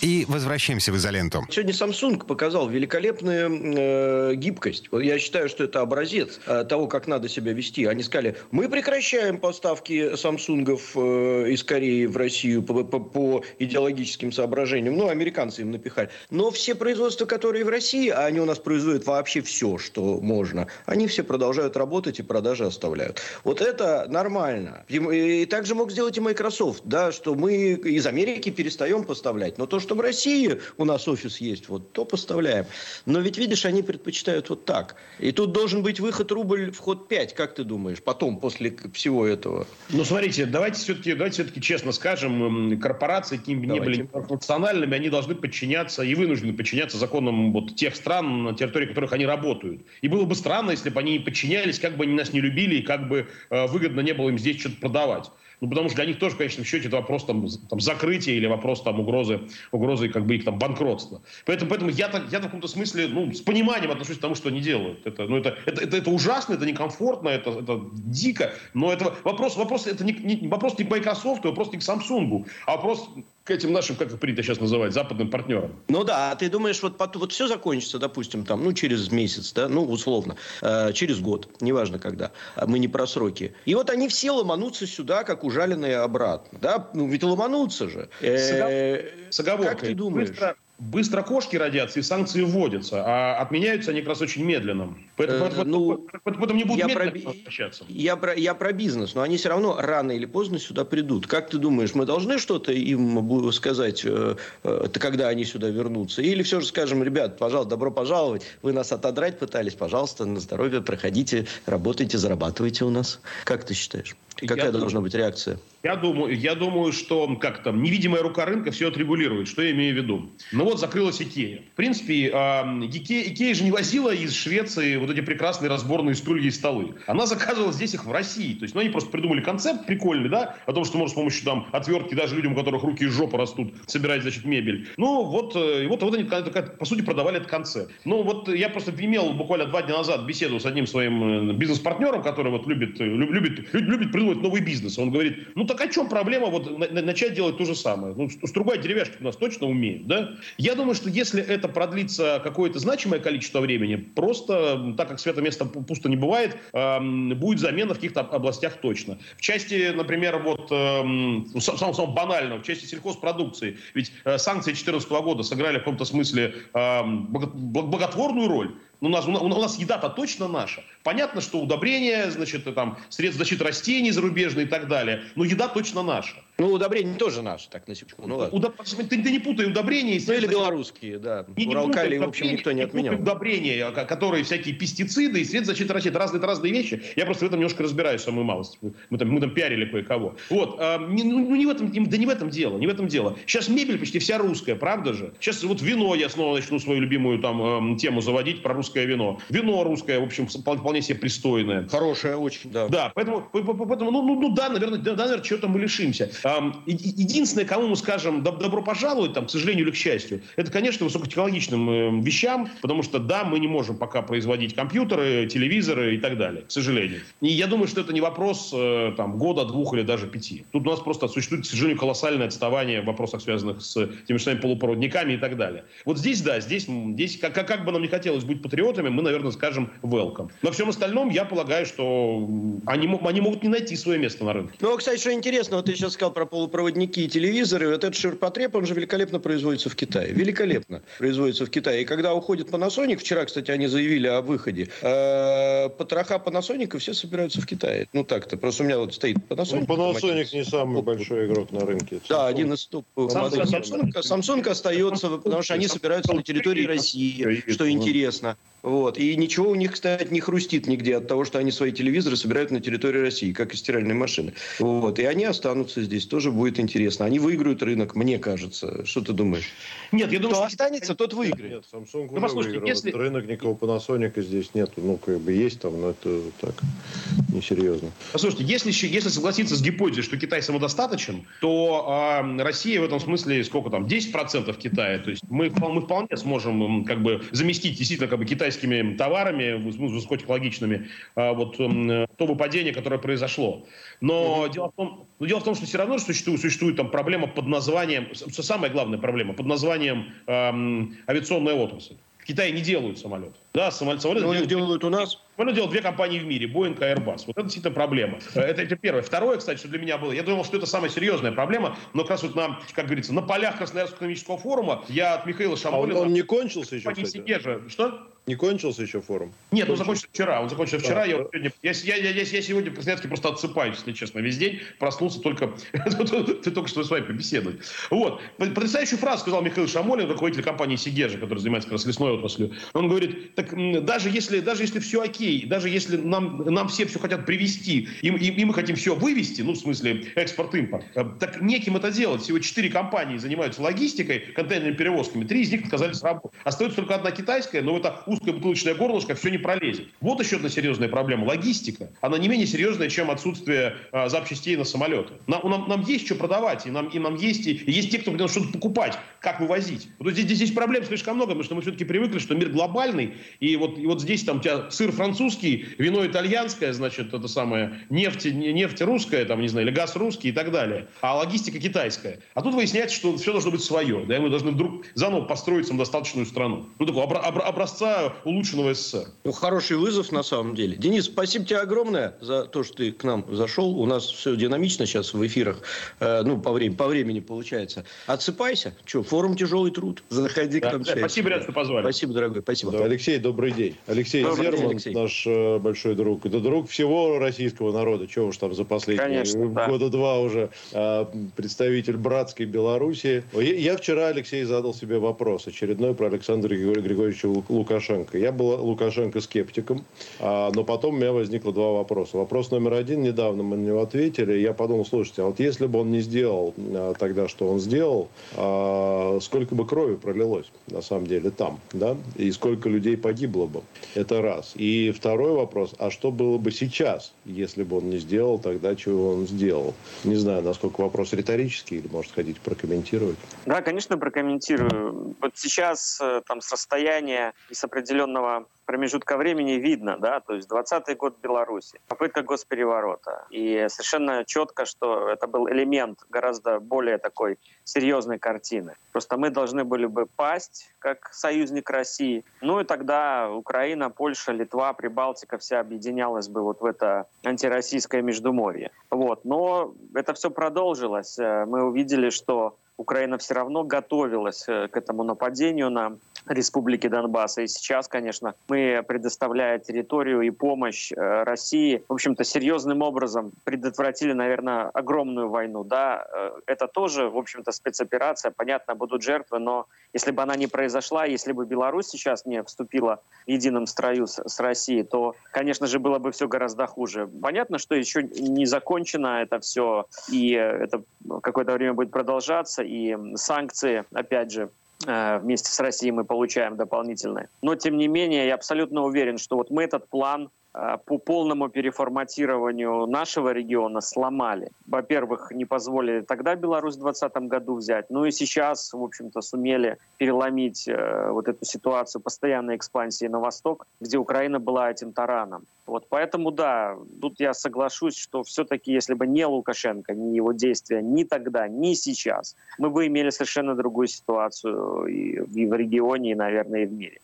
S2: И возвращаемся в изоленту.
S5: Сегодня Samsung показал великолепную э, гибкость. Я считаю, что это образец э, того, как надо себя вести. Они сказали, мы прекращаем поставки Samsung э, из Кореи в Россию по, по, по идеологическим соображениям. Ну, американцы им напихали. Но все производства, которые в России, а они у нас производят вообще все, что можно, они все продолжают работать и продажи оставляют. Вот это нормально. И, и также мог сделать и Microsoft, да, что мы из Америки перестаем поставлять. Но то, что что в России у нас офис есть, вот, то поставляем. Но ведь, видишь, они предпочитают вот так. И тут должен быть выход рубль, вход 5, как ты думаешь, потом, после всего этого?
S6: Ну, смотрите, давайте все-таки, давайте все-таки честно скажем, корпорации, какими бы ни были национальными, они должны подчиняться и вынуждены подчиняться законам вот тех стран, на территории которых они работают. И было бы странно, если бы они подчинялись, как бы они нас не любили, и как бы э, выгодно не было им здесь что-то продавать. Ну, потому что для них тоже, в счете это вопрос там, там закрытия или вопрос там угрозы, угрозы как бы их там банкротства. Поэтому, поэтому я, так, я в каком-то смысле ну, с пониманием отношусь к тому, что они делают. Это, ну, это, это, это, это ужасно, это некомфортно, это, это дико, но это вопрос, вопрос, это не, не, вопрос не к Microsoft, вопрос не к Samsung, а вопрос к этим нашим, как их принято сейчас называть, западным партнерам.
S5: Ну да, а ты думаешь, вот, вот все закончится, допустим, там, ну, через месяц, да, ну, условно, э, через год, неважно когда, а мы не про сроки. И вот они все ломанутся сюда, как ужаленные обратно, да, ну, ведь ломанутся же.
S6: Э, с оговоркой. Как ты думаешь? Быстро, быстро кошки родятся и санкции вводятся, а отменяются они как раз очень медленно.
S5: Поэтому, э, ну, поэтому не будут я медленно про, Я про, я про бизнес, но они все равно рано или поздно сюда придут. Как ты думаешь, мы должны что-то им сказать, э, э, когда они сюда вернутся? Или все же скажем, ребят, пожалуйста, добро пожаловать, вы нас отодрать пытались, пожалуйста, на здоровье, проходите, работайте, зарабатывайте у нас. Как ты считаешь? Какая я должна думаю, быть реакция?
S6: Я думаю, я думаю, что как там невидимая рука рынка все отрегулирует. Что я имею в виду? Ну вот закрылась Икея. В принципе, Икея, Икея же не возила из Швеции вот эти прекрасные разборные стулья и столы. Она заказывала здесь их в России. То есть, ну, они просто придумали концепт прикольный, да, о том, что можно с помощью там отвертки даже людям, у которых руки из жопы растут, собирать, значит, мебель. Ну, вот, э, вот, вот они, по сути, продавали этот концепт. Ну, вот я просто имел буквально два дня назад беседу с одним своим э, бизнес-партнером, который вот любит, э, любит, любит, любит придумывать новый бизнес. Он говорит, ну, так о чем проблема вот начать делать то же самое? Ну, стругай деревяшки у нас точно умеют, да? Я думаю, что если это продлится какое-то значимое количество времени, просто, так как свято место пусто не бывает, будет замена в каких-то областях точно. В части, например, вот ну, самого, самого банального, в части сельхозпродукции, ведь э, санкции 2014 года сыграли в каком-то смысле благотворную роль. У нас, у нас еда-то точно наша. Понятно, что удобрения, значит, там, средства защиты растений зарубежные и так далее, но еда точно наша.
S5: Ну, удобрения тоже наши, так, на секунду. Ну, ладно.
S6: Удоб... Ты, ты не путай удобрения.
S5: И ну, или белорусские, да.
S6: Не, не Уралкали, в общем, никто не отменял. Не удобрения, которые всякие пестициды и средства защиты растений. Это разные, разные вещи. Я просто в этом немножко разбираюсь, самую малость. Мы там, мы там пиарили кое-кого. Вот. А, не, ну, ну, не в этом, да не в этом дело, не в этом дело. Сейчас мебель почти вся русская, правда же? Сейчас вот вино я снова начну свою любимую там тему заводить про русское вино. Вино русское, в общем, вполне себе пристойное.
S5: Хорошее очень, да.
S6: Да, поэтому, поэтому ну, ну, ну да, наверное, да, наверное, чего-то мы лишимся. Единственное, кому мы скажем добро пожаловать, там, к сожалению или к счастью, это, конечно, высокотехнологичным э, вещам, потому что, да, мы не можем пока производить компьютеры, телевизоры и так далее, к сожалению. И я думаю, что это не вопрос э, там, года, двух или даже пяти. Тут у нас просто существует, к сожалению, колоссальное отставание в вопросах, связанных с теми же самыми полупроводниками и так далее. Вот здесь, да, здесь, здесь как, как, бы нам не хотелось быть патриотами, мы, наверное, скажем welcome. Но всем остальном я полагаю, что они, они могут не найти свое место на рынке.
S5: Ну, кстати, что интересно, вот ты сейчас сказал про полупроводники и телевизоры. Вот этот ширпотреб, он же великолепно производится в Китае. Великолепно производится в Китае. И когда уходит Panasonic, вчера, кстати, они заявили о выходе, э, потроха Panasonic все собираются в Китае. Ну, так-то. Просто у меня вот стоит
S4: Panasonic. Ну, Panasonic не самый большой игрок на рынке. Samsung.
S5: Да, один из топ. Samsung, Samsung, Samsung остается, потому что они собираются на территории России, что интересно. Вот. И ничего у них, кстати, не хрустит нигде от того, что они свои телевизоры собирают на территории России, как и стиральные машины. Вот. И они останутся здесь. Тоже будет интересно. Они выиграют рынок, мне кажется. Что ты думаешь?
S6: Нет, я думаю,
S5: Кто что... останется, тот выиграет. Нет,
S4: Samsung ну, послушайте, если... рынок никакого Panasonic здесь нет. Ну, как бы есть там, но это так, несерьезно.
S6: Послушайте, если, если согласиться с гипотезой, что Китай самодостаточен, то э, Россия в этом смысле сколько там, 10% Китая. То есть мы, мы вполне сможем как бы заместить действительно как бы Китай китайскими товарами, ну, высокотехнологичными, а, вот то выпадение, которое произошло. Но mm-hmm. дело, в том, но дело в том, что все равно существует, существует там проблема под названием, самая главная проблема, под названием эм, авиационная отрасль. В Китае не делают самолеты. Да, самолеты, самолеты
S5: делают, делают у нас.
S6: Самолет делают две компании в мире, Boeing и Airbus. Вот это действительно проблема. Э, это, это первое. Второе, кстати, что для меня было, я думал, что это самая серьезная проблема, но как раз вот на, как говорится, на полях Красноярского экономического форума я от Михаила Шамолина...
S4: А он, он не кончился еще, кстати?
S6: Сигежа. Что?
S4: Не кончился еще форум?
S6: Нет, кончился. он закончился вчера. Он закончился вчера. Да, я, сегодня, я, я, я, я, сегодня Красноярске просто отсыпаюсь, если честно, весь день. Проснулся только... Ты только что с вами побеседовать. Вот. Потрясающую фразу сказал Михаил Шамолин, руководитель компании Сигежа, который занимается как раз лесной отраслью. Он говорит, так даже если, даже если все окей, даже если нам, нам все все хотят привести, и, и, и мы хотим все вывести, ну, в смысле экспорт-импорт, э, так неким это делать. Всего четыре компании занимаются логистикой, контейнерными перевозками, три из них отказались работать. Остается только одна китайская, но это узкое бутылочное горлышко, все не пролезет. Вот еще одна серьезная проблема. Логистика. Она не менее серьезная, чем отсутствие а, запчастей на самолеты. Нам, нам, нам есть что продавать, и нам, и нам есть, и, и есть те, кто что-то покупать, как вывозить. Вот здесь, здесь проблем слишком много, потому что мы все-таки привыкли, что мир глобальный, и вот, и вот здесь там у тебя сыр французский, вино итальянское, значит, это самое, нефть, нефть русская, там, не знаю, или газ русский и так далее, а логистика китайская. А тут выясняется, что все должно быть свое, да, и мы должны вдруг заново построить самодостаточную страну. Ну, такого образца улучшенного СССР.
S5: Ну, хороший вызов на самом деле. Денис, спасибо тебе огромное за то, что ты к нам зашел. У нас все динамично сейчас в эфирах. Э, ну, по, времени, по времени получается. Отсыпайся. Че, форум «Тяжелый труд». Заходи да, к нам. Да,
S6: спасибо, ребят, что позвали.
S5: Спасибо, дорогой. Спасибо.
S4: Да, Алексей, добрый день. Алексей добрый Зерман, день, Алексей. наш э, большой друг. Это друг всего российского народа. Чего уж там за последние Конечно, года да. два уже э, представитель братской Белоруссии. Я, я вчера, Алексей, задал себе вопрос очередной про Александра Григорьевича Лукашенко. Я был Лукашенко скептиком, а, но потом у меня возникло два вопроса. Вопрос номер один, недавно мы на него ответили, я подумал, слушайте, а вот если бы он не сделал а, тогда, что он сделал, а, сколько бы крови пролилось, на самом деле, там, да, и сколько людей погибло бы, это раз. И второй вопрос, а что было бы сейчас, если бы он не сделал тогда, чего он сделал? Не знаю, насколько вопрос риторический, или, может, хотите прокомментировать?
S8: Да, конечно, прокомментирую. Вот сейчас э, там с расстояния и с определенного промежутка времени видно, да, то есть 20 год Беларуси, попытка госпереворота. И совершенно четко, что это был элемент гораздо более такой серьезной картины. Просто мы должны были бы пасть как союзник России. Ну и тогда Украина, Польша, Литва, Прибалтика вся объединялась бы вот в это антироссийское междуморье. Вот. Но это все продолжилось. Мы увидели, что Украина все равно готовилась э, к этому нападению на республики Донбасса. И сейчас, конечно, мы, предоставляя территорию и помощь э, России, в общем-то, серьезным образом предотвратили, наверное, огромную войну. Да, э, это тоже, в общем-то, спецоперация. Понятно, будут жертвы, но если бы она не произошла, если бы Беларусь сейчас не вступила в едином строю с, с Россией, то, конечно же, было бы все гораздо хуже. Понятно, что еще не закончено это все, и это какое-то время будет продолжаться, и санкции, опять же, вместе с Россией мы получаем дополнительные. Но, тем не менее, я абсолютно уверен, что вот мы этот план по полному переформатированию нашего региона сломали. Во-первых, не позволили тогда Беларусь в 2020 году взять, ну и сейчас, в общем-то, сумели переломить э, вот эту ситуацию постоянной экспансии на восток, где Украина была этим тараном. Вот поэтому, да, тут я соглашусь, что все-таки, если бы не Лукашенко, не его действия ни тогда, ни сейчас, мы бы имели совершенно другую ситуацию и в регионе, и, наверное, и в мире.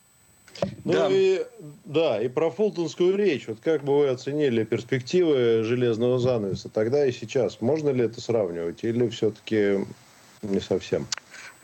S4: Ну да. и да, и про Фултонскую речь. Вот как бы вы оценили перспективы железного занавеса тогда и сейчас? Можно ли это сравнивать или все-таки не совсем?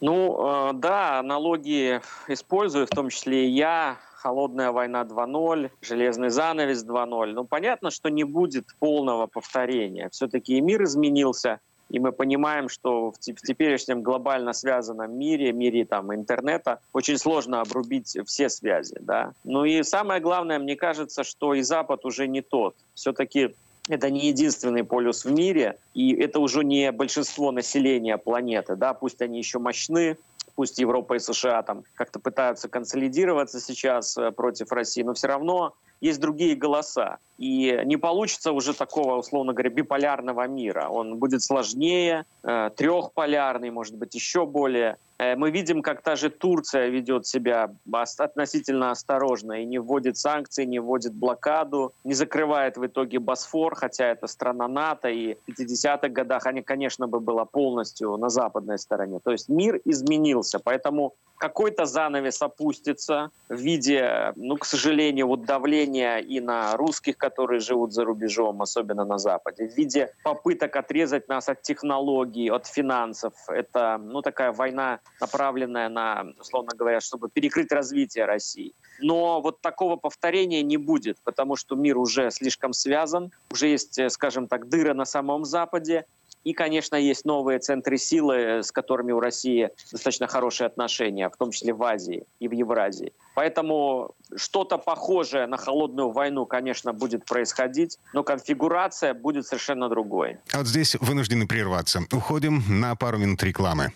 S8: Ну, э, да, аналогии использую, в том числе и я. Холодная война 2.0, железный занавес 2.0. Ну, понятно, что не будет полного повторения. Все-таки и мир изменился, и мы понимаем, что в, теперешнем глобально связанном мире, мире там, интернета, очень сложно обрубить все связи. Да? Ну и самое главное, мне кажется, что и Запад уже не тот. Все-таки это не единственный полюс в мире, и это уже не большинство населения планеты, да, пусть они еще мощны, пусть Европа и США там как-то пытаются консолидироваться сейчас э, против России, но все равно есть другие голоса. И не получится уже такого, условно говоря, биполярного мира. Он будет сложнее, э, трехполярный, может быть, еще более. Э, мы видим, как та же Турция ведет себя относительно осторожно и не вводит санкции, не вводит блокаду, не закрывает в итоге Босфор, хотя это страна НАТО, и в 50-х годах они, конечно, бы была полностью на западной стороне. То есть мир изменился, поэтому какой-то занавес опустится в виде, ну, к сожалению, вот давления и на русских, которые живут за рубежом, особенно на Западе, в виде попыток отрезать нас от технологий, от финансов. Это, ну, такая война, направленная на, условно говоря, чтобы перекрыть развитие России. Но вот такого повторения не будет, потому что мир уже слишком связан, уже есть, э, скажем так, дыры на самом Западе, и, конечно, есть новые центры силы, с которыми у России достаточно хорошие отношения, в том числе в Азии и в Евразии. Поэтому что-то похожее на холодную войну, конечно, будет происходить, но конфигурация будет совершенно другой.
S2: А вот здесь вынуждены прерваться. Уходим на пару минут рекламы.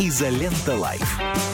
S1: Изолента Лайф.